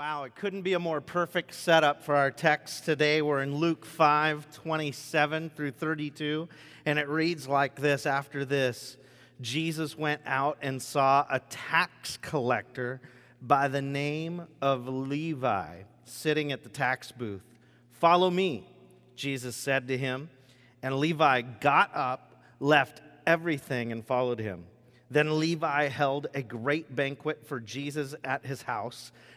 Wow, it couldn't be a more perfect setup for our text today. We're in Luke 5 27 through 32, and it reads like this After this, Jesus went out and saw a tax collector by the name of Levi sitting at the tax booth. Follow me, Jesus said to him. And Levi got up, left everything, and followed him. Then Levi held a great banquet for Jesus at his house,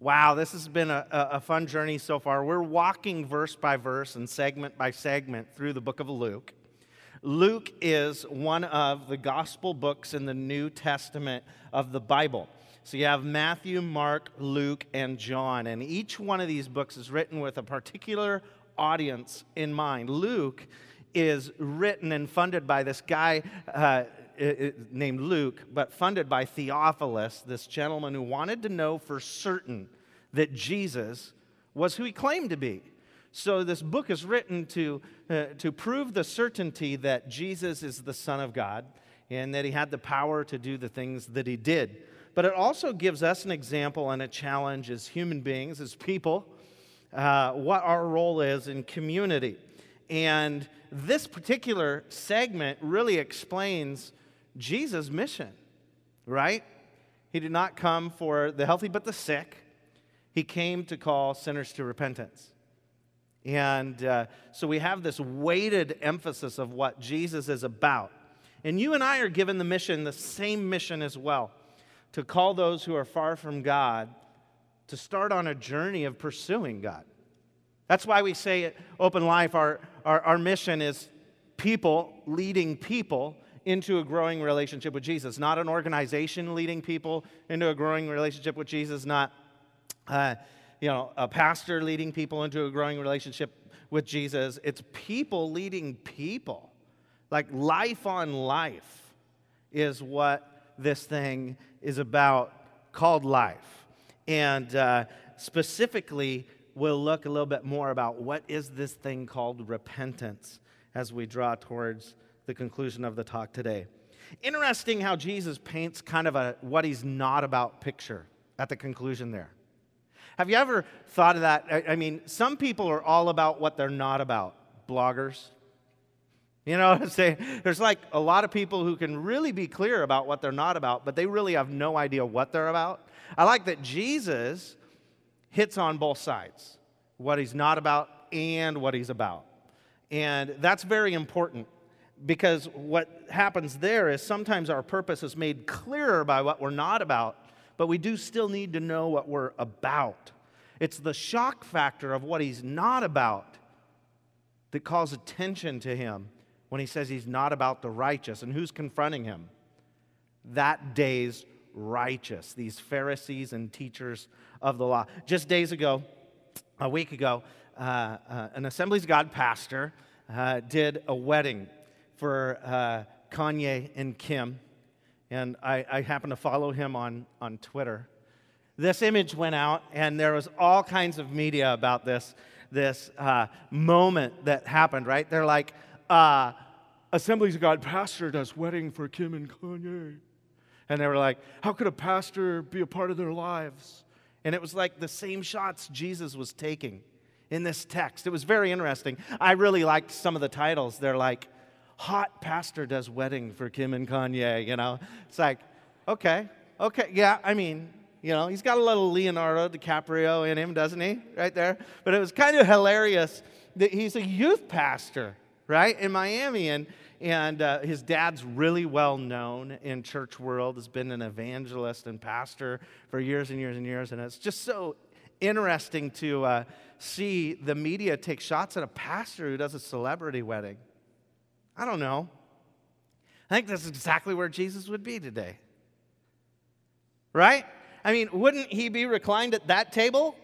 Wow, this has been a, a, fun journey so far. We're walking verse by verse and segment by segment through the book of Luke. Luke is one of the gospel books in the New Testament of the Bible. So you have Matthew, Mark, Luke, and John, and each one of these books is written with a particular audience in mind. Luke is written and funded by this guy uh, named Luke, but funded by Theophilus, this gentleman who wanted to know for certain that Jesus was who he claimed to be. So, this book is written to, uh, to prove the certainty that Jesus is the Son of God and that he had the power to do the things that he did. But it also gives us an example and a challenge as human beings, as people, uh, what our role is in community. And this particular segment really explains Jesus' mission, right? He did not come for the healthy but the sick. He came to call sinners to repentance. And uh, so we have this weighted emphasis of what Jesus is about. And you and I are given the mission, the same mission as well, to call those who are far from God to start on a journey of pursuing God. That's why we say at Open Life, our, our, our mission is people leading people into a growing relationship with Jesus. Not an organization leading people into a growing relationship with Jesus, not uh, you know, a pastor leading people into a growing relationship with Jesus. It's people leading people. Like life on life is what this thing is about, called life. And uh, specifically, we'll look a little bit more about what is this thing called repentance as we draw towards the conclusion of the talk today. Interesting how Jesus paints kind of a what he's not about picture at the conclusion there. Have you ever thought of that? I, I mean, some people are all about what they're not about. Bloggers. You know what I'm saying? There's like a lot of people who can really be clear about what they're not about, but they really have no idea what they're about. I like that Jesus hits on both sides what he's not about and what he's about. And that's very important because what happens there is sometimes our purpose is made clearer by what we're not about, but we do still need to know what we're about. It's the shock factor of what he's not about that calls attention to him when he says he's not about the righteous. And who's confronting him? That day's righteous, these Pharisees and teachers of the law. Just days ago, a week ago, uh, uh, an Assemblies God pastor uh, did a wedding for uh, Kanye and Kim, and I, I happen to follow him on, on Twitter. This image went out, and there was all kinds of media about this, this uh, moment that happened, right? They're like, uh, Assemblies of God pastor does wedding for Kim and Kanye. And they were like, how could a pastor be a part of their lives? And it was like the same shots Jesus was taking in this text. It was very interesting. I really liked some of the titles. They're like, hot pastor does wedding for Kim and Kanye, you know? It's like, okay, okay, yeah, I mean, you know, he's got a little Leonardo DiCaprio in him, doesn't he? Right there. But it was kind of hilarious that he's a youth pastor, right, in Miami. And, and uh, his dad's really well known in church world, has been an evangelist and pastor for years and years and years. And it's just so interesting to uh, see the media take shots at a pastor who does a celebrity wedding. I don't know. I think that's exactly where Jesus would be today. Right? I mean, wouldn't he be reclined at that table?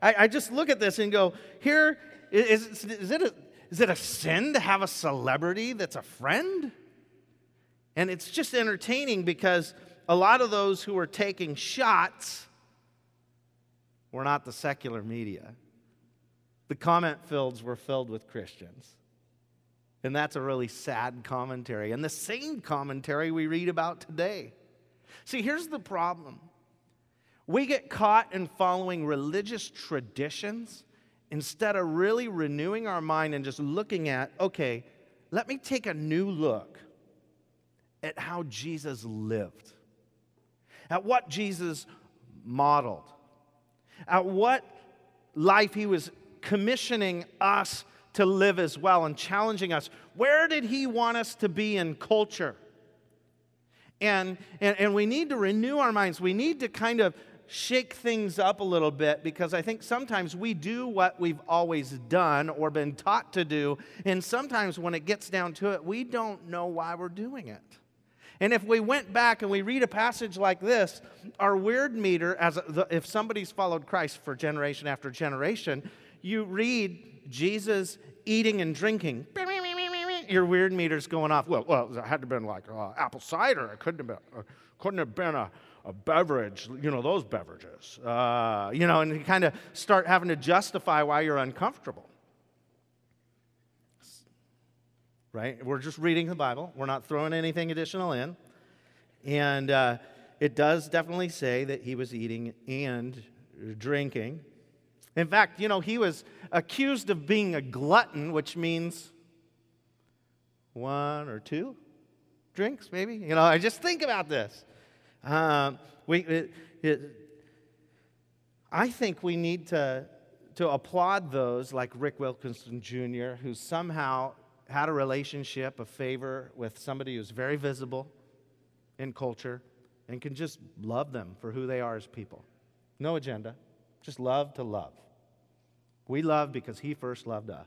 I, I just look at this and go, here is, is, it a, is it a sin to have a celebrity that's a friend? And it's just entertaining because a lot of those who were taking shots were not the secular media. The comment fields were filled with Christians. And that's a really sad commentary. And the same commentary we read about today. See, here's the problem we get caught in following religious traditions instead of really renewing our mind and just looking at, okay, let me take a new look at how Jesus lived, at what Jesus modeled, at what life he was commissioning us to live as well and challenging us. Where did he want us to be in culture? And, and, and we need to renew our minds. We need to kind of shake things up a little bit because I think sometimes we do what we've always done or been taught to do. And sometimes when it gets down to it, we don't know why we're doing it. And if we went back and we read a passage like this, our weird meter, as a, if somebody's followed Christ for generation after generation, you read Jesus eating and drinking. Your weird meter's going off. Well, well, it had to have been like uh, apple cider. It couldn't have been, uh, couldn't have been a, a beverage, you know, those beverages. Uh, you know, and you kind of start having to justify why you're uncomfortable. Right? We're just reading the Bible, we're not throwing anything additional in. And uh, it does definitely say that he was eating and drinking. In fact, you know, he was accused of being a glutton, which means one or two drinks, maybe. You know, I just think about this. Um, we, it, it, I think we need to, to applaud those like Rich Wilkerson Jr., who somehow had a relationship, a favor with somebody who's very visible in culture and can just love them for who they are as people. No agenda, just love to love. We love because he first loved us.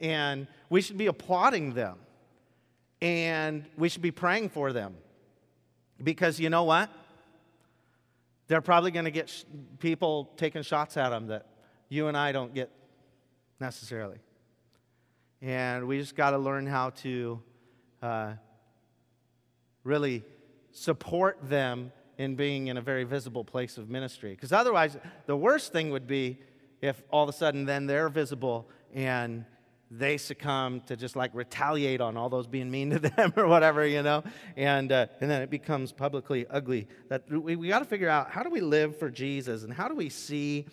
And we should be applauding them. And we should be praying for them. Because you know what? They're probably going to get sh- people taking shots at them that you and I don't get necessarily. And we just got to learn how to uh, really support them in being in a very visible place of ministry. Because otherwise, the worst thing would be if all of a sudden then they're visible and they succumb to just like retaliate on all those being mean to them or whatever, you know, and uh, and then it becomes publicly ugly. That we, we got to figure out how do we live for Jesus and how do we see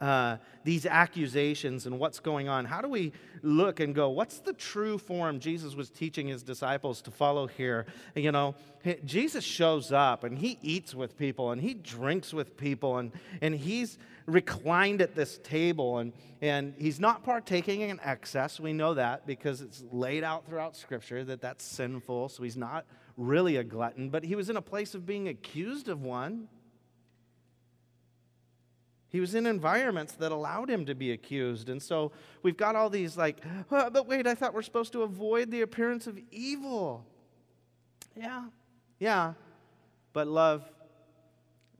uh, these accusations and what's going on? How do we look and go, what's the true form Jesus was teaching his disciples to follow here? You know, Jesus shows up and he eats with people and he drinks with people and, and he's reclined at this table and, and he's not partaking in excess. We know that because it's laid out throughout Scripture that that's sinful. So he's not really a glutton, but he was in a place of being accused of one. He was in environments that allowed him to be accused. And so we've got all these like, oh, but wait, I thought we're supposed to avoid the appearance of evil. Yeah, yeah. But love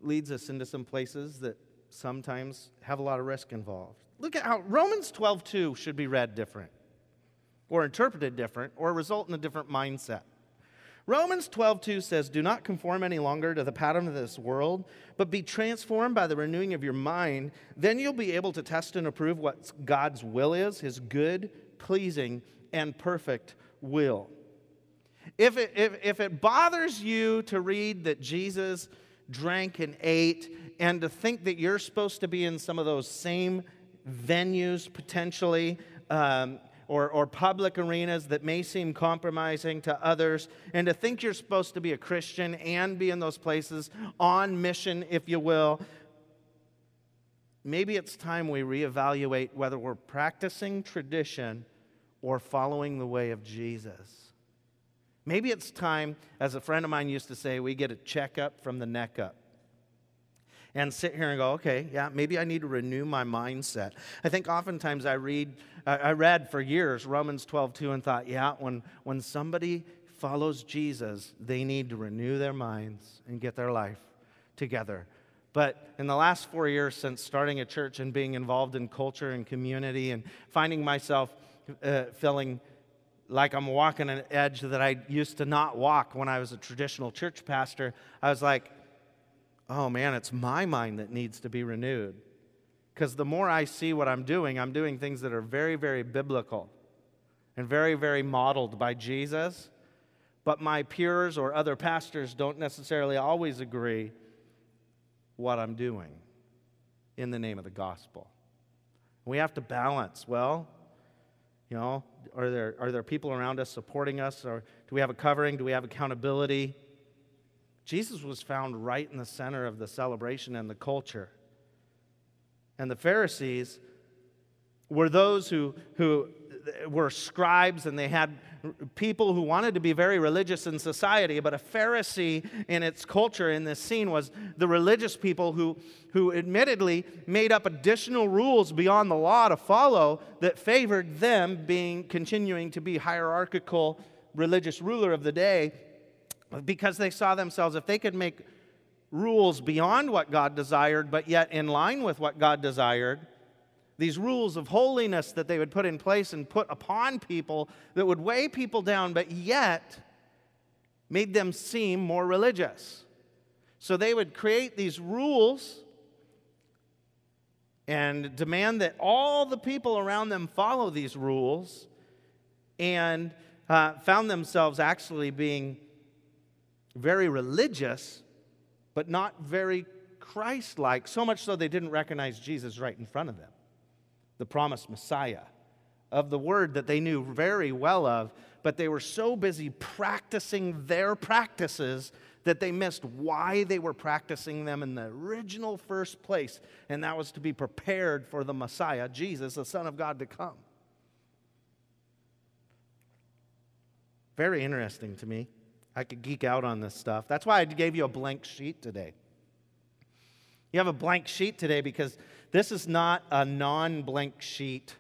leads us into some places that sometimes have a lot of risk involved. Look at how Romans 12:2 should be read different or interpreted different or result in a different mindset. Romans 12:2 says, "Do not conform any longer to the pattern of this world, but be transformed by the renewing of your mind. Then you'll be able to test and approve what God's will is, his good, pleasing, and perfect will." If it, if, if it bothers you to read that Jesus drank and ate and to think that you're supposed to be in some of those same venues potentially um, or, or public arenas that may seem compromising to others, and to think you're supposed to be a Christian and be in those places on mission, if you will, maybe it's time we reevaluate whether we're practicing tradition or following the way of Jesus. Maybe it's time, as a friend of mine used to say, we get a checkup from the neck up and sit here and go, okay, yeah, maybe I need to renew my mindset. I think oftentimes I read, I read for years Romans 12, 2 and thought, yeah, when, when somebody follows Jesus, they need to renew their minds and get their life together But in the last four years since starting a church and being involved in culture and community and finding myself uh, feeling like I'm walking an edge that I used to not walk when I was a traditional church pastor, I was like, oh man, it's my mind that needs to be renewed. Because the more I see what I'm doing, I'm doing things that are very, very biblical and very, very modeled by Jesus. But my peers or other pastors don't necessarily always agree what I'm doing in the name of the gospel. We have to balance. Well, you know, are there, are there people around us supporting us? Or do we have a covering? Do we have accountability? Jesus was found right in the center of the celebration and the culture. And the Pharisees were those who, who were scribes and they had people who wanted to be very religious in society, but a Pharisee in its culture in this scene was the religious people who, who admittedly made up additional rules beyond the law to follow that favored them being continuing to be hierarchical religious ruler of the day because they saw themselves if they could make rules beyond what God desired, but yet in line with what God desired these rules of holiness that they would put in place and put upon people that would weigh people down, but yet made them seem more religious. So they would create these rules and demand that all the people around them follow these rules and uh, found themselves actually being very religious, but not very Christ like, so much so they didn't recognize Jesus right in front of them the promised Messiah, of the word that they knew very well of, but they were so busy practicing their practices that they missed why they were practicing them in the original first place, and that was to be prepared for the Messiah, Jesus, the Son of God, to come. Very interesting to me. I could geek out on this stuff. That's why I gave you a blank sheet today. You have a blank sheet today because this is not a non blank sheet,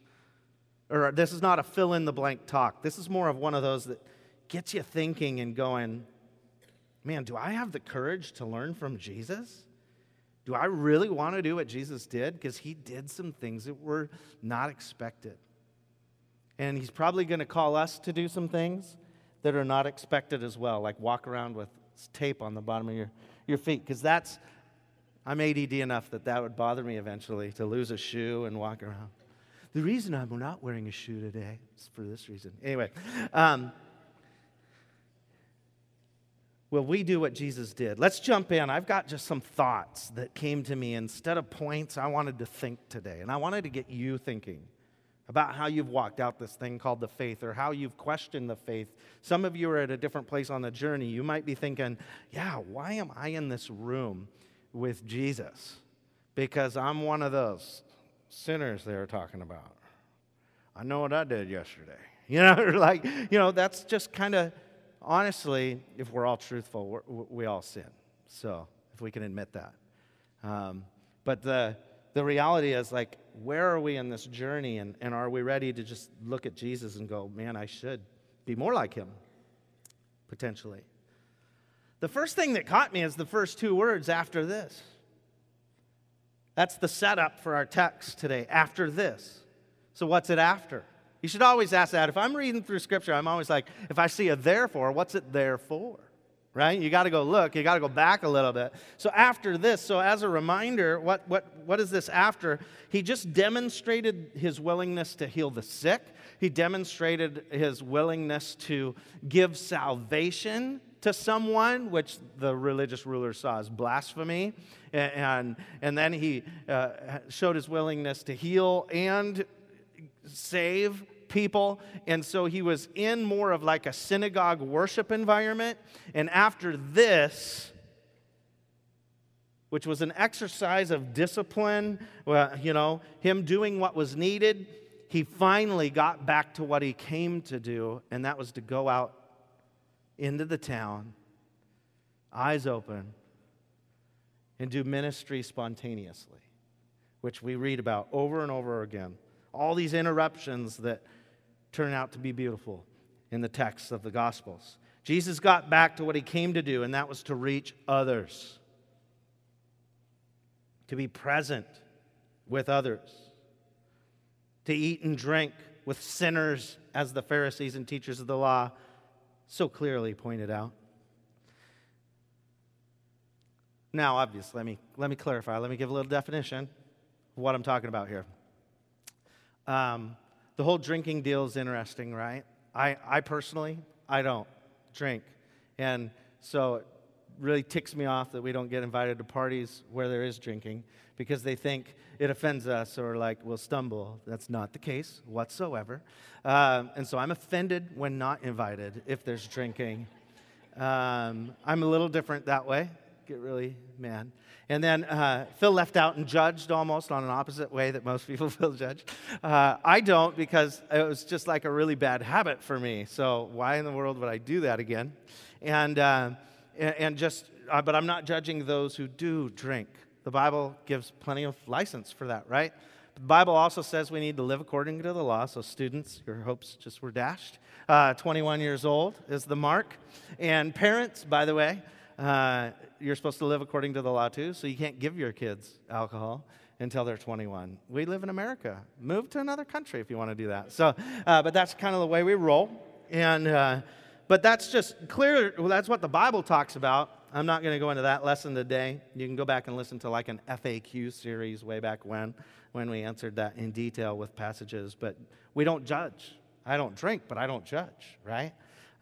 or this is not a fill in the blank talk. This is more of one of those that gets you thinking and going, man, do I have the courage to learn from Jesus? Do I really want to do what Jesus did? Because he did some things that were not expected. And he's probably going to call us to do some things that are not expected as well, like walk around with tape on the bottom of your, your feet, because that's I'm ADD enough that that would bother me eventually to lose a shoe and walk around. The reason I'm not wearing a shoe today is for this reason. Anyway, um, will we do what Jesus did? Let's jump in. I've got just some thoughts that came to me. Instead of points, I wanted to think today. And I wanted to get you thinking about how you've walked out this thing called the faith or how you've questioned the faith. Some of you are at a different place on the journey. You might be thinking, yeah, why am I in this room? with Jesus because I'm one of those sinners they were talking about. I know what I did yesterday. You know, like, you know, that's just kind of, honestly, if we're all truthful, we're, we all sin. So, if we can admit that. Um, but the, the reality is, like, where are we in this journey? And, and are we ready to just look at Jesus and go, man, I should be more like him, potentially? The first thing that caught me is the first two words after this. That's the setup for our text today, after this. So, what's it after? You should always ask that. If I'm reading through scripture, I'm always like, if I see a therefore, what's it there for? Right? You got to go look, you got to go back a little bit. So, after this, so as a reminder, what, what, what is this after? He just demonstrated his willingness to heal the sick, he demonstrated his willingness to give salvation to someone, which the religious ruler saw as blasphemy. And, and then he uh, showed his willingness to heal and save people. And so he was in more of like a synagogue worship environment. And after this, which was an exercise of discipline, well, you know, him doing what was needed, he finally got back to what he came to do, and that was to go out into the town, eyes open, and do ministry spontaneously, which we read about over and over again. All these interruptions that turn out to be beautiful in the texts of the Gospels. Jesus got back to what he came to do, and that was to reach others. to be present with others, to eat and drink with sinners, as the Pharisees and teachers of the law so clearly pointed out. Now, obviously, let me, let me clarify. Let me give a little definition of what I'm talking about here. Um, the whole drinking deal is interesting, right? I, I personally, I don't drink. And so it really ticks me off that we don't get invited to parties where there is drinking because they think it offends us or like we'll stumble. That's not the case whatsoever. Um, and so I'm offended when not invited if there's drinking. Um, I'm a little different that way. Get really mad. And then uh, Phil left out and judged almost on an opposite way that most people feel judged. Uh, I don't because it was just like a really bad habit for me. So why in the world would I do that again? And, uh, and just, uh, but I'm not judging those who do drink. The Bible gives plenty of license for that, right? The Bible also says we need to live according to the law. So, students, your hopes just were dashed. Uh, 21 years old is the mark. And parents, by the way, uh, you're supposed to live according to the law too. So, you can't give your kids alcohol until they're 21. We live in America. Move to another country if you want to do that. So, uh, but that's kind of the way we roll. And, uh, but that's just clear. Well, that's what the Bible talks about. I'm not going to go into that lesson today. You can go back and listen to like an FAQ series way back when, when we answered that in detail with passages. But we don't judge. I don't drink, but I don't judge, right?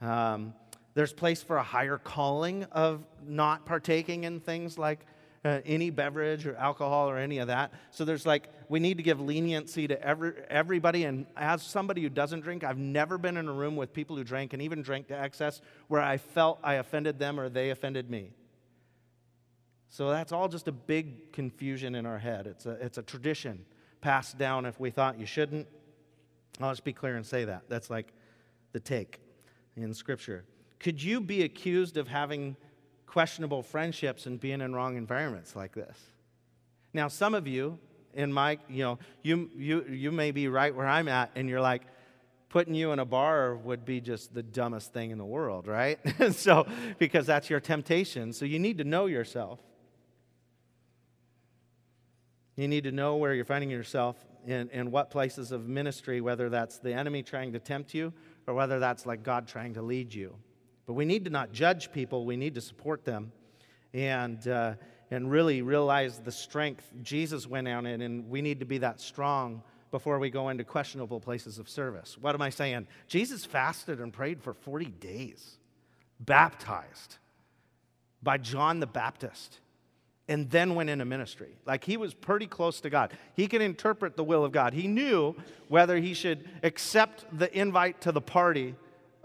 Um, there's place for a higher calling of not partaking in things like uh, any beverage or alcohol or any of that. So there's like, we need to give leniency to every, everybody. And as somebody who doesn't drink, I've never been in a room with people who drank and even drank to excess where I felt I offended them or they offended me. So that's all just a big confusion in our head. It's a, it's a tradition passed down if we thought you shouldn't. I'll just be clear and say that. That's like the take in Scripture. Could you be accused of having questionable friendships and being in wrong environments like this. Now, some of you, in my, you know, you, you, you may be right where I'm at, and you're like, putting you in a bar would be just the dumbest thing in the world, right? so, because that's your temptation. So, you need to know yourself. You need to know where you're finding yourself in, in what places of ministry, whether that's the enemy trying to tempt you or whether that's like God trying to lead you. But we need to not judge people, we need to support them and, uh, and really realize the strength Jesus went out in, and we need to be that strong before we go into questionable places of service. What am I saying? Jesus fasted and prayed for 40 days, baptized by John the Baptist, and then went into ministry. Like he was pretty close to God. He could interpret the will of God. He knew whether he should accept the invite to the party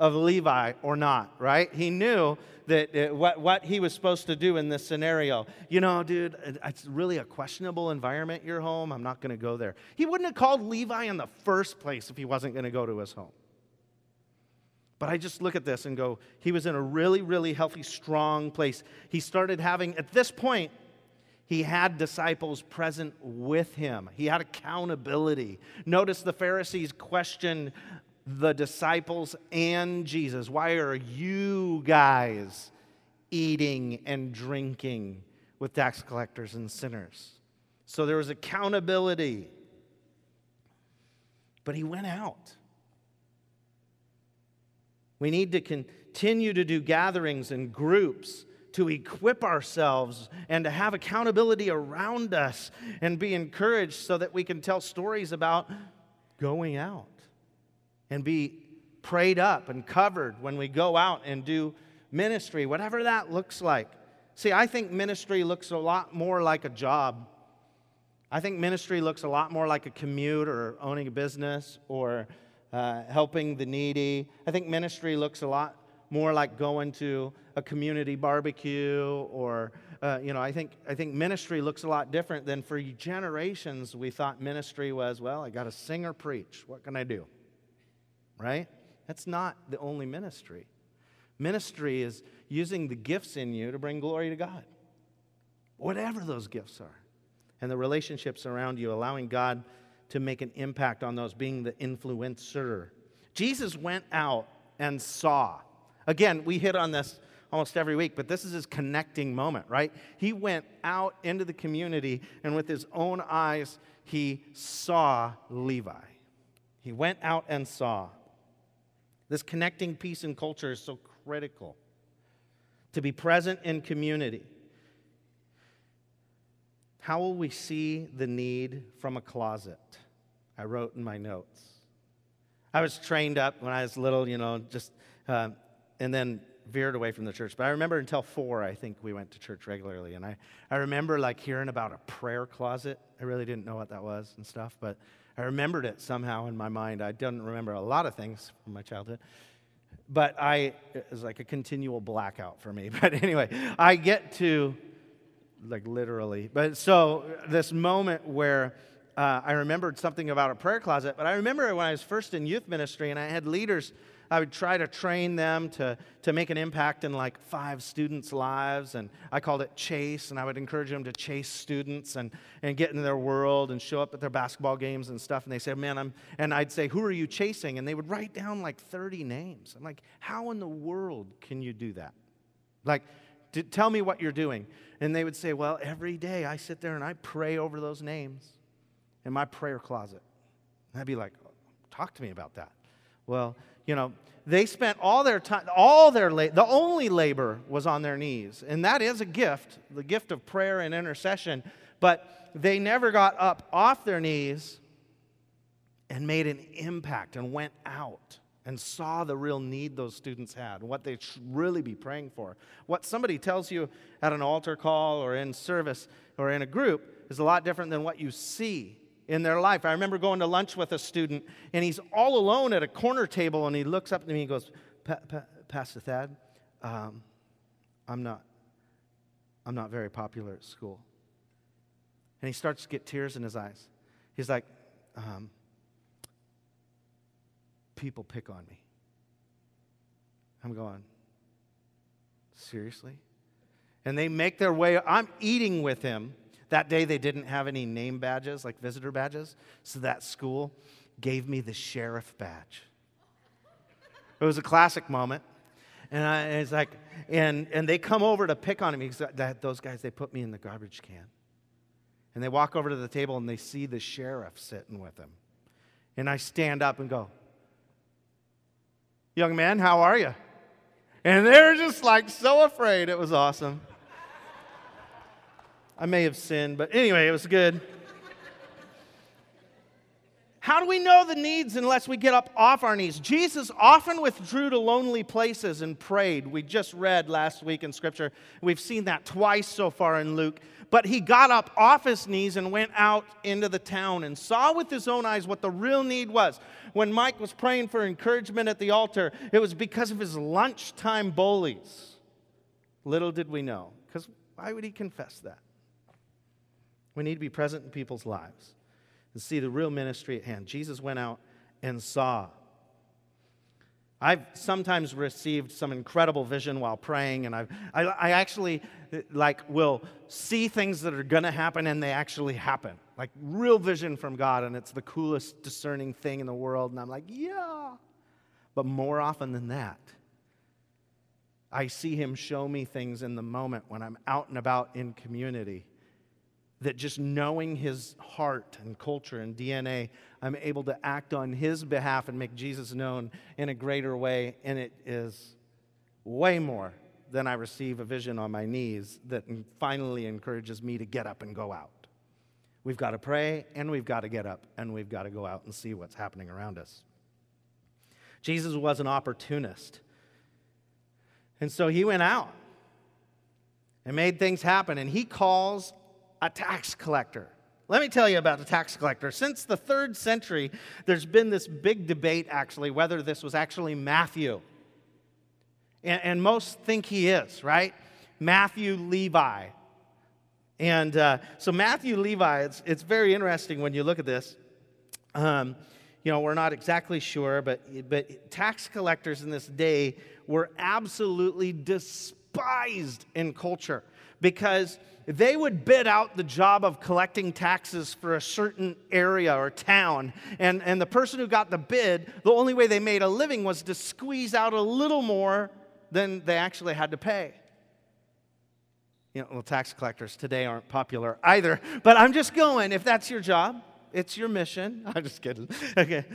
of Levi or not, right? He knew that uh, what, what he was supposed to do in this scenario. You know, dude, it's really a questionable environment, your home. I'm not going to go there. He wouldn't have called Levi in the first place if he wasn't going to go to his home. But I just look at this and go, he was in a really, really healthy, strong place. He started having, at this point, he had disciples present with him. He had accountability. Notice the Pharisees questioned the disciples and Jesus. Why are you guys eating and drinking with tax collectors and sinners? So there was accountability. But he went out. We need to continue to do gatherings and groups to equip ourselves and to have accountability around us and be encouraged so that we can tell stories about going out and be prayed up and covered when we go out and do ministry, whatever that looks like. See, I think ministry looks a lot more like a job. I think ministry looks a lot more like a commute or owning a business or uh, helping the needy. I think ministry looks a lot more like going to a community barbecue or uh, you know I think I think ministry looks a lot different than for generations we thought ministry was well I got to sing or preach what can I do right? That's not the only ministry. Ministry is using the gifts in you to bring glory to God, whatever those gifts are. And the relationships around you, allowing God to make an impact on those, being the influencer. Jesus went out and saw. Again, we hit on this almost every week, but this is his connecting moment, right? He went out into the community, and with his own eyes, he saw Levi. He went out and saw. This connecting piece in culture is so critical to be present in community. How will we see the need from a closet? I wrote in my notes. I was trained up when I was little, you know, just, uh, and then veered away from the church. But I remember until four, I think we went to church regularly. And I, I remember like hearing about a prayer closet. I really didn't know what that was and stuff, but I remembered it somehow in my mind. I don't remember a lot of things from my childhood. But I, it was like a continual blackout for me. But anyway, I get to, like literally, but so this moment where, uh, I remembered something about a prayer closet, but I remember when I was first in youth ministry and I had leaders, I would try to train them to, to make an impact in like five students' lives. And I called it chase, and I would encourage them to chase students and, and get into their world and show up at their basketball games and stuff. And they say, Man, I'm, and I'd say, Who are you chasing? And they would write down like 30 names. I'm like, How in the world can you do that? Like, tell me what you're doing. And they would say, Well, every day I sit there and I pray over those names in my prayer closet. And I'd be like, talk to me about that. Well, you know, they spent all their time, all their, the only labor was on their knees. And that is a gift, the gift of prayer and intercession. But they never got up off their knees and made an impact and went out and saw the real need those students had what they should really be praying for. What somebody tells you at an altar call or in service or in a group is a lot different than what you see in their life. I remember going to lunch with a student, and he's all alone at a corner table, and he looks up to me and goes, Pastor Thad, um, I'm not, I'm not very popular at school. And he starts to get tears in his eyes. He's like, um, people pick on me. I'm going, seriously? And they make their way, I'm eating with him that day, they didn't have any name badges, like visitor badges. So that school gave me the sheriff badge. It was a classic moment. And, I, and it's like, and, and they come over to pick on me because those guys, they put me in the garbage can. And they walk over to the table and they see the sheriff sitting with them. And I stand up and go, Young man, how are you? And they're just like so afraid. It was awesome. I may have sinned, but anyway, it was good. How do we know the needs unless we get up off our knees? Jesus often withdrew to lonely places and prayed. We just read last week in Scripture. We've seen that twice so far in Luke. But he got up off his knees and went out into the town and saw with his own eyes what the real need was. When Mike was praying for encouragement at the altar, it was because of his lunchtime bullies. Little did we know. Because why would he confess that? We need to be present in people's lives and see the real ministry at hand. Jesus went out and saw. I've sometimes received some incredible vision while praying, and I've, I, I actually like will see things that are going to happen, and they actually happen. Like real vision from God, and it's the coolest discerning thing in the world. And I'm like, yeah. But more often than that, I see Him show me things in the moment when I'm out and about in community that just knowing his heart and culture and DNA, I'm able to act on his behalf and make Jesus known in a greater way. And it is way more than I receive a vision on my knees that finally encourages me to get up and go out. We've got to pray and we've got to get up and we've got to go out and see what's happening around us. Jesus was an opportunist. And so he went out and made things happen. And he calls a tax collector. Let me tell you about the tax collector. Since the third century, there's been this big debate actually whether this was actually Matthew. And, and most think he is, right? Matthew Levi. And uh, so, Matthew Levi, it's, it's very interesting when you look at this. Um, you know, we're not exactly sure, but, but tax collectors in this day were absolutely despised in culture because they would bid out the job of collecting taxes for a certain area or town. And, and the person who got the bid, the only way they made a living was to squeeze out a little more than they actually had to pay. You know, well, tax collectors today aren't popular either, but I'm just going. If that's your job, it's your mission. I'm just kidding. Okay.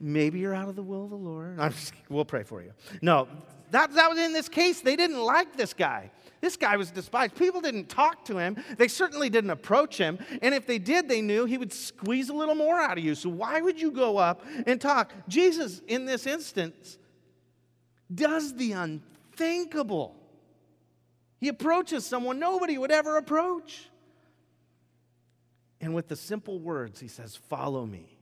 Maybe you're out of the will of the Lord. Just, we'll pray for you. No, that, that was in this case. They didn't like this guy. This guy was despised. People didn't talk to him. They certainly didn't approach him. And if they did, they knew he would squeeze a little more out of you. So why would you go up and talk? Jesus, in this instance, does the unthinkable. He approaches someone nobody would ever approach. And with the simple words, he says, Follow me.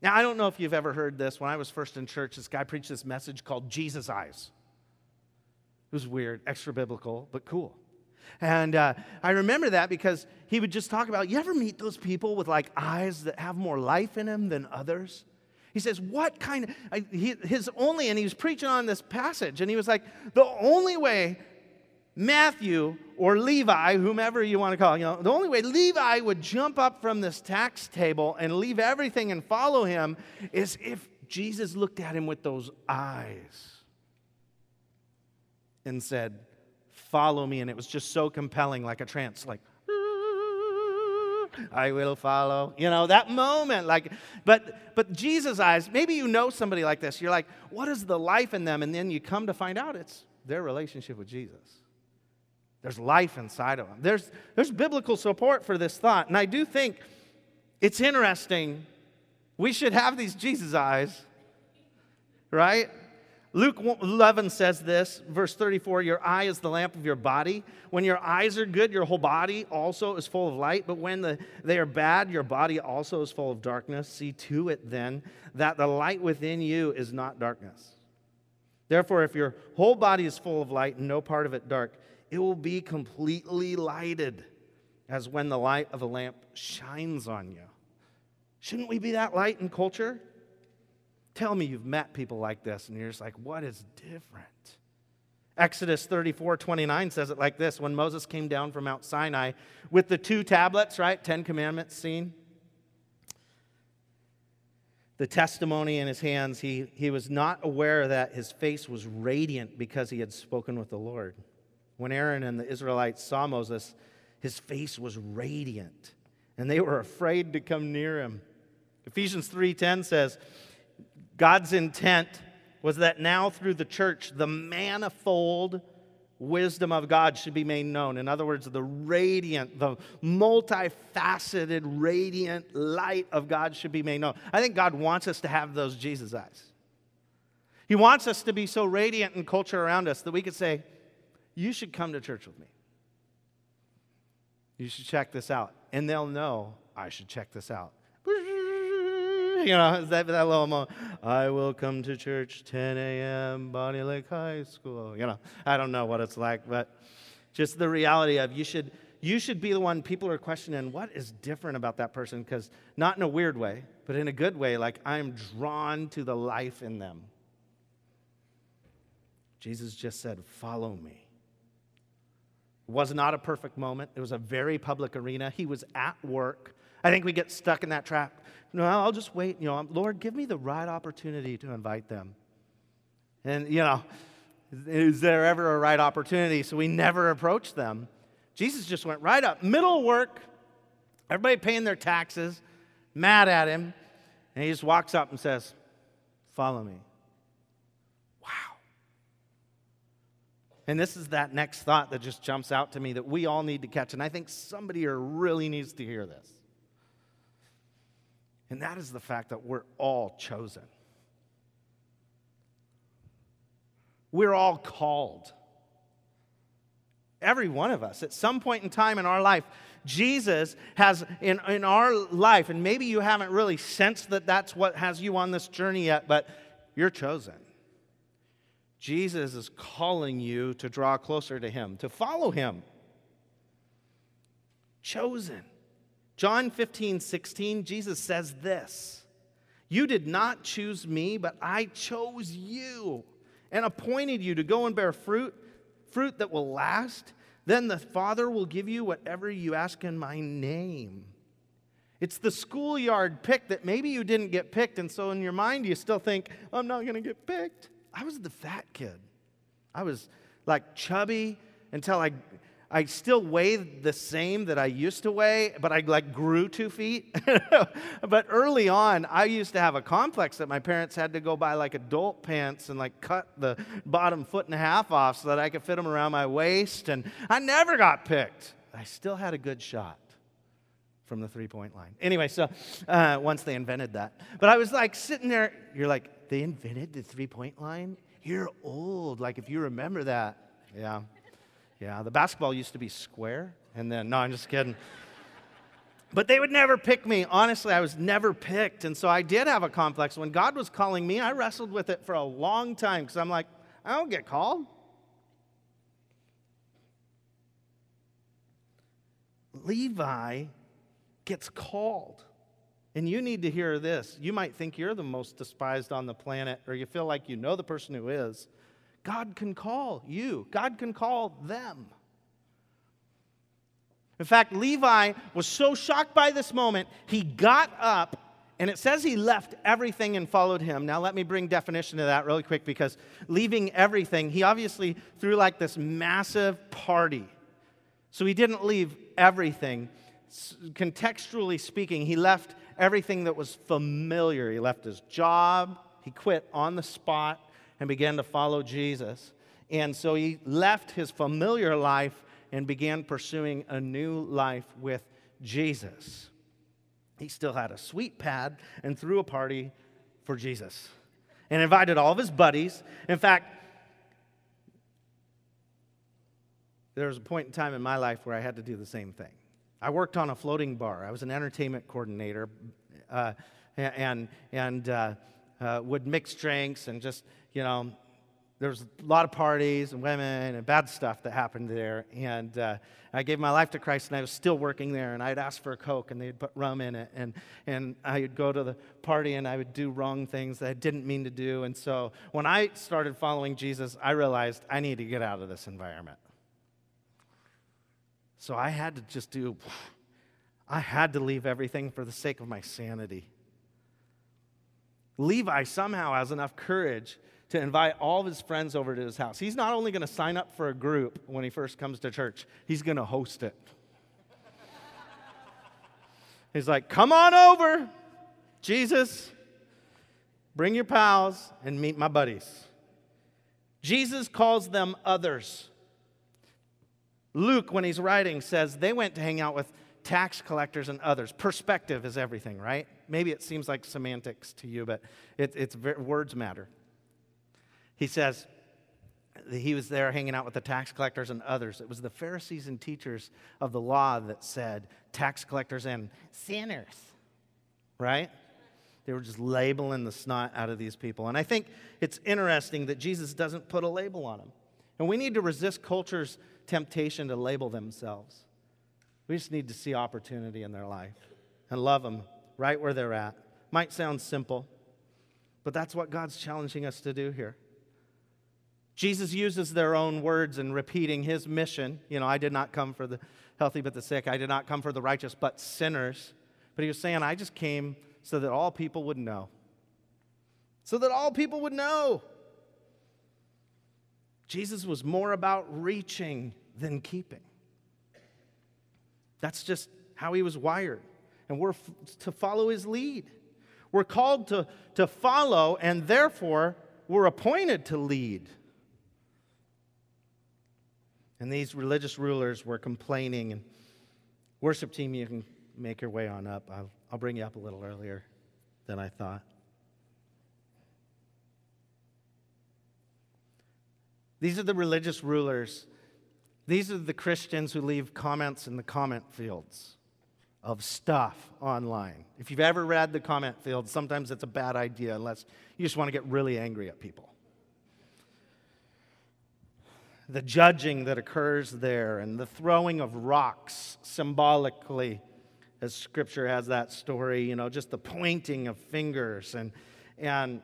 Now, I don't know if you've ever heard this. When I was first in church, this guy preached this message called Jesus Eyes. It was weird, extra biblical, but cool. And uh, I remember that because he would just talk about you ever meet those people with like eyes that have more life in them than others? He says, What kind of, I, he, his only, and he was preaching on this passage, and he was like, The only way Matthew or Levi, whomever you want to call, you know, the only way Levi would jump up from this tax table and leave everything and follow him is if Jesus looked at him with those eyes and said, Follow me. And it was just so compelling, like a trance, like, I will follow. You know, that moment, like, but but Jesus' eyes, maybe you know somebody like this. You're like, what is the life in them? And then you come to find out it's their relationship with Jesus. There's life inside of them. There's there's biblical support for this thought. And I do think it's interesting. We should have these Jesus eyes, right? Luke 11 says this, verse 34 Your eye is the lamp of your body. When your eyes are good, your whole body also is full of light. But when the, they are bad, your body also is full of darkness. See to it then that the light within you is not darkness. Therefore, if your whole body is full of light and no part of it dark, it will be completely lighted as when the light of a lamp shines on you. Shouldn't we be that light in culture? Tell me you've met people like this and you're just like, what is different? Exodus 34 29 says it like this When Moses came down from Mount Sinai with the two tablets, right? Ten Commandments scene. The testimony in his hands, he, he was not aware that his face was radiant because he had spoken with the Lord. When Aaron and the Israelites saw Moses, his face was radiant, and they were afraid to come near him. Ephesians 3:10 says, God's intent was that now through the church, the manifold wisdom of God should be made known. In other words, the radiant, the multifaceted, radiant light of God should be made known. I think God wants us to have those Jesus eyes. He wants us to be so radiant in culture around us that we could say, You should come to church with me. You should check this out. And they'll know I should check this out. You know, that, that little moment. I will come to church 10 a.m., Bonney Lake High School. You know, I don't know what it's like, but just the reality of you should you should be the one people are questioning what is different about that person because not in a weird way but in a good way like i'm drawn to the life in them jesus just said follow me it was not a perfect moment it was a very public arena he was at work i think we get stuck in that trap no, I'll just wait. You know, Lord, give me the right opportunity to invite them. And, you know, is there ever a right opportunity? So we never approach them. Jesus just went right up, middle work, everybody paying their taxes, mad at him. And he just walks up and says, Follow me. Wow. And this is that next thought that just jumps out to me that we all need to catch. And I think somebody here really needs to hear this. And that is the fact that we're all chosen. We're all called. Every one of us, at some point in time in our life, Jesus has in, in our life, and maybe you haven't really sensed that that's what has you on this journey yet, but you're chosen. Jesus is calling you to draw closer to Him, to follow Him. Chosen. John 15, 16, Jesus says this You did not choose me, but I chose you and appointed you to go and bear fruit, fruit that will last. Then the Father will give you whatever you ask in my name. It's the schoolyard pick that maybe you didn't get picked, and so in your mind you still think, I'm not going to get picked. I was the fat kid. I was like chubby until I I still weighed the same that I used to weigh, but I like grew two feet. but early on, I used to have a complex that my parents had to go buy like adult pants and like cut the bottom foot and a half off so that I could fit them around my waist. And I never got picked. I still had a good shot from the three point line. Anyway, so uh, once they invented that. But I was like sitting there, you're like, they invented the three point line? You're old. Like if you remember that. Yeah. Yeah, the basketball used to be square, and then, no, I'm just kidding. But they would never pick me. Honestly, I was never picked. And so I did have a complex. When God was calling me, I wrestled with it for a long time because I'm like, I don't get called. Levi gets called. And you need to hear this. You might think you're the most despised on the planet, or you feel like you know the person who is. God can call you, God can call them. In fact, Levi was so shocked by this moment, he got up and it says he left everything and followed him. Now, let me bring definition to that really quick because leaving everything, he obviously threw like this massive party. So he didn't leave everything. Contextually speaking, he left everything that was familiar. He left his job, he quit on the spot, and began to follow Jesus. And so he left his familiar life and began pursuing a new life with Jesus. He still had a sweet pad and threw a party for Jesus and invited all of his buddies. In fact, there was a point in time in my life where I had to do the same thing. I worked on a floating bar. I was an entertainment coordinator uh, and, and uh, uh, would mix drinks and just you know, there was a lot of parties and women and bad stuff that happened there. And uh, I gave my life to Christ, and I was still working there. And I'd ask for a Coke, and they'd put rum in it. And, and I would go to the party, and I would do wrong things that I didn't mean to do. And so when I started following Jesus, I realized I need to get out of this environment. So I had to just do, I had to leave everything for the sake of my sanity. Levi somehow has enough courage to invite all of his friends over to his house. He's not only going to sign up for a group when he first comes to church, he's going to host it. he's like, Come on over, Jesus. Bring your pals and meet my buddies. Jesus calls them others. Luke, when he's writing, says they went to hang out with tax collectors and others. Perspective is everything, right? Maybe it seems like semantics to you, but it, it's words matter. He says he was there hanging out with the tax collectors and others. It was the Pharisees and teachers of the law that said tax collectors and sinners, right? They were just labeling the snot out of these people. And I think it's interesting that Jesus doesn't put a label on them. And we need to resist culture's temptation to label themselves. We just need to see opportunity in their life and love them right where they're at. Might sound simple, but that's what God's challenging us to do here. Jesus uses their own words in repeating his mission. You know, I did not come for the healthy but the sick. I did not come for the righteous but sinners. But he was saying, I just came so that all people would know. So that all people would know. Jesus was more about reaching than keeping. That's just how he was wired. And we're f- to follow his lead. We're called to, to follow, and therefore, we're appointed to lead. And these religious rulers were complaining. And worship team, you can make your way on up. I'll, I'll bring you up a little earlier than I thought. These are the religious rulers. These are the Christians who leave comments in the comment fields of stuff online. If you've ever read the comment field, sometimes it's a bad idea unless you just want to get really angry at people the judging that occurs there and the throwing of rocks symbolically, as scripture has that story, you know, just the pointing of fingers and, and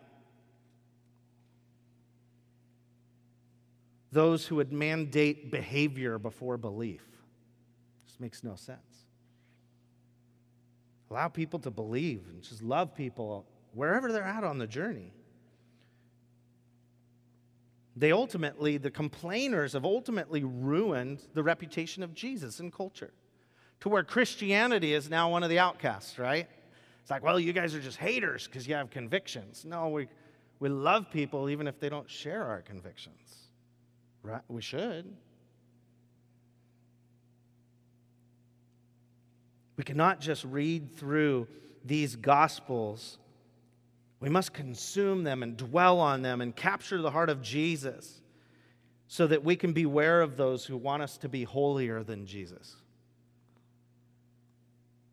those who would mandate behavior before belief. Just makes no sense. Allow people to believe and just love people wherever they're at on the journey. They ultimately, the complainers have ultimately ruined the reputation of Jesus in culture to where Christianity is now one of the outcasts, right? It's like, well, you guys are just haters because you have convictions. No, we, we love people even if they don't share our convictions. Right? We should. We cannot just read through these gospels. We must consume them and dwell on them and capture the heart of Jesus so that we can beware of those who want us to be holier than Jesus.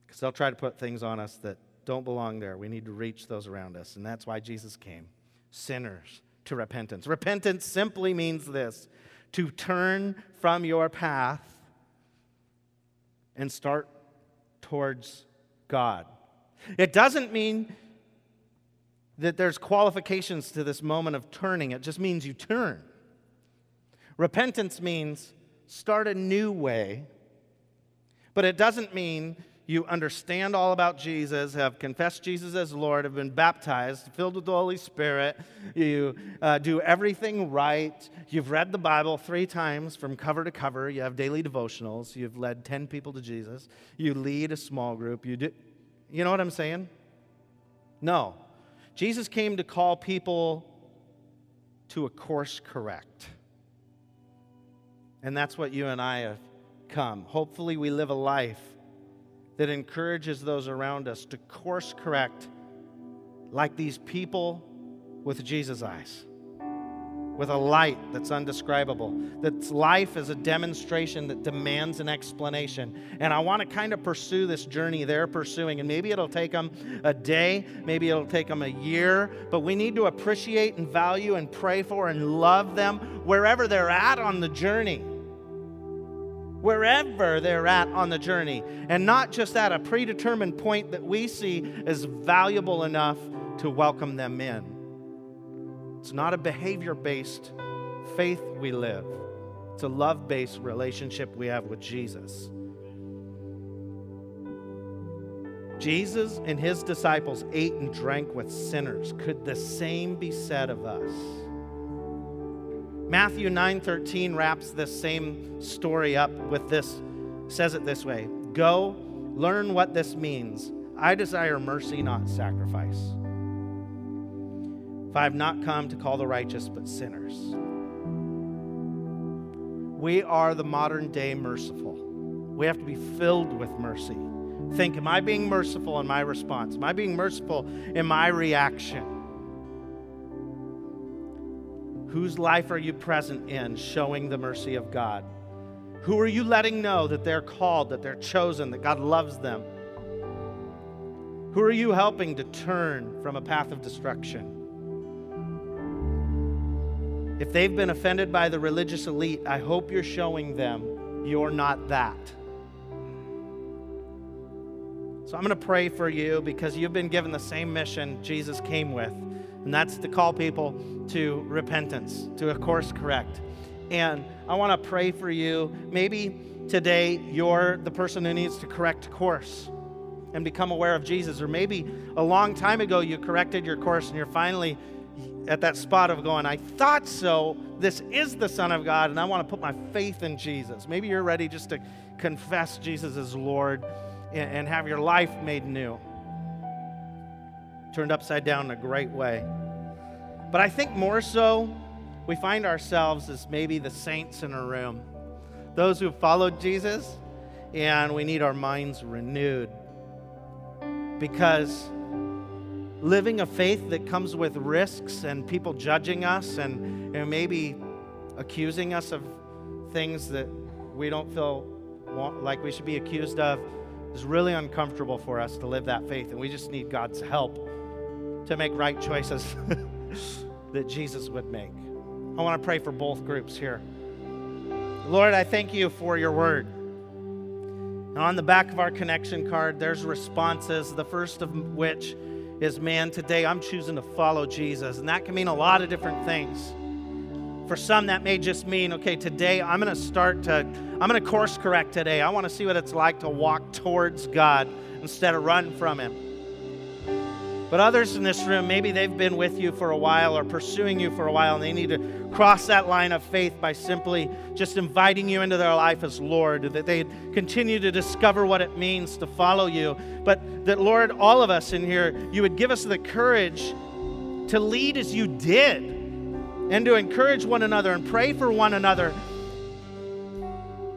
Because they'll try to put things on us that don't belong there. We need to reach those around us. And that's why Jesus came sinners to repentance. Repentance simply means this to turn from your path and start towards God. It doesn't mean that there's qualifications to this moment of turning, it just means you turn. Repentance means start a new way, but it doesn't mean you understand all about Jesus, have confessed Jesus as Lord, have been baptized, filled with the Holy Spirit, you uh, do everything right, you've read the Bible three times from cover to cover, you have daily devotionals, you've led 10 people to Jesus, you lead a small group, you do. You know what I'm saying? No. Jesus came to call people to a course correct. And that's what you and I have come. Hopefully, we live a life that encourages those around us to course correct like these people with Jesus' eyes, with a light that's undescribable. That life is a demonstration that demands an explanation. And I want to kind of pursue this journey they're pursuing. And maybe it'll take them a day, maybe it'll take them a year, but we need to appreciate and value and pray for and love them wherever they're at on the journey wherever they're at on the journey, and not just at a predetermined point that we see as valuable enough to welcome them in. It's not a behavior based faith we live, it's a love based relationship we have with Jesus. Jesus and his disciples ate and drank with sinners. Could the same be said of us? Matthew 9:13 wraps this same story up with this says it this way. Go, learn what this means. I desire mercy, not sacrifice. For I have not come to call the righteous, but sinners. We are the modern day merciful. We have to be filled with mercy. Think, am I being merciful in my response? Am I being merciful in my reaction? Whose life are you present in showing the mercy of God? Who are you letting know that they're called, that they're chosen, that God loves them? Who are you helping to turn from a path of destruction? If they've been offended by the religious elite, I hope you're showing them you're not that. So I'm going to pray for you because you've been given the same mission Jesus came with and that's to call people to repentance, to a course correct. And I want to pray for you. Maybe today you're the person who needs to correct course and become aware of Jesus. Or maybe a long time ago you corrected your course and you're finally at that spot of going, I thought so. This is the Son of God, and I want to put my faith in Jesus. Maybe you're ready just to confess Jesus as Lord and have your life made new turned upside down in a great way. But I think more so, we find ourselves as maybe the saints in a room, those who followed Jesus, and we need our minds renewed. Because living a faith that comes with risks and people judging us and, and maybe accusing us of things that we don't feel like we should be accused of is really uncomfortable for us to live that faith. And we just need God's help to make right choices that Jesus would make. I want to pray for both groups here. Lord, I thank you for your word. And on the back of our connection card, there's responses, the first of which is, Man, today I'm choosing to follow Jesus. And that can mean a lot of different things. For some, that may just mean, okay, today I'm going to start to, I'm going to course correct today. I want to see what it's like to walk towards God instead of run from Him. But others in this room, maybe they've been with you for a while or pursuing you for a while, and they need to cross that line of faith by simply just inviting you into their life as Lord, that they continue to discover what it means to follow you. But that, Lord, all of us in here, you would give us the courage to lead as you did and to encourage one another and pray for one another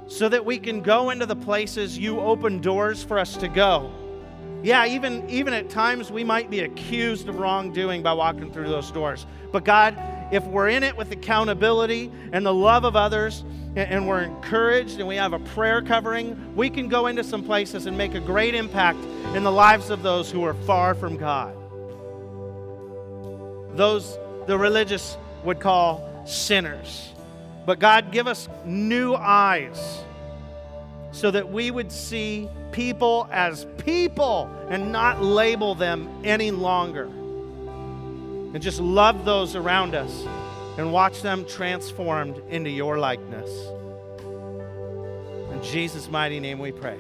so that we can go into the places you open doors for us to go yeah, even, even at times we might be accused of wrongdoing by walking through those doors. But God, if we're in it with accountability and the love of others, and, and we're encouraged and we have a prayer covering, we can go into some places and make a great impact in the lives of those who are far from God. Those the religious would call sinners. But God, give us new eyes so that we would see people as people and not label them any longer. And just love those around us and watch them transformed into your likeness. In Jesus' mighty name we pray.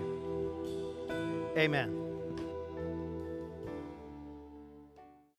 Amen.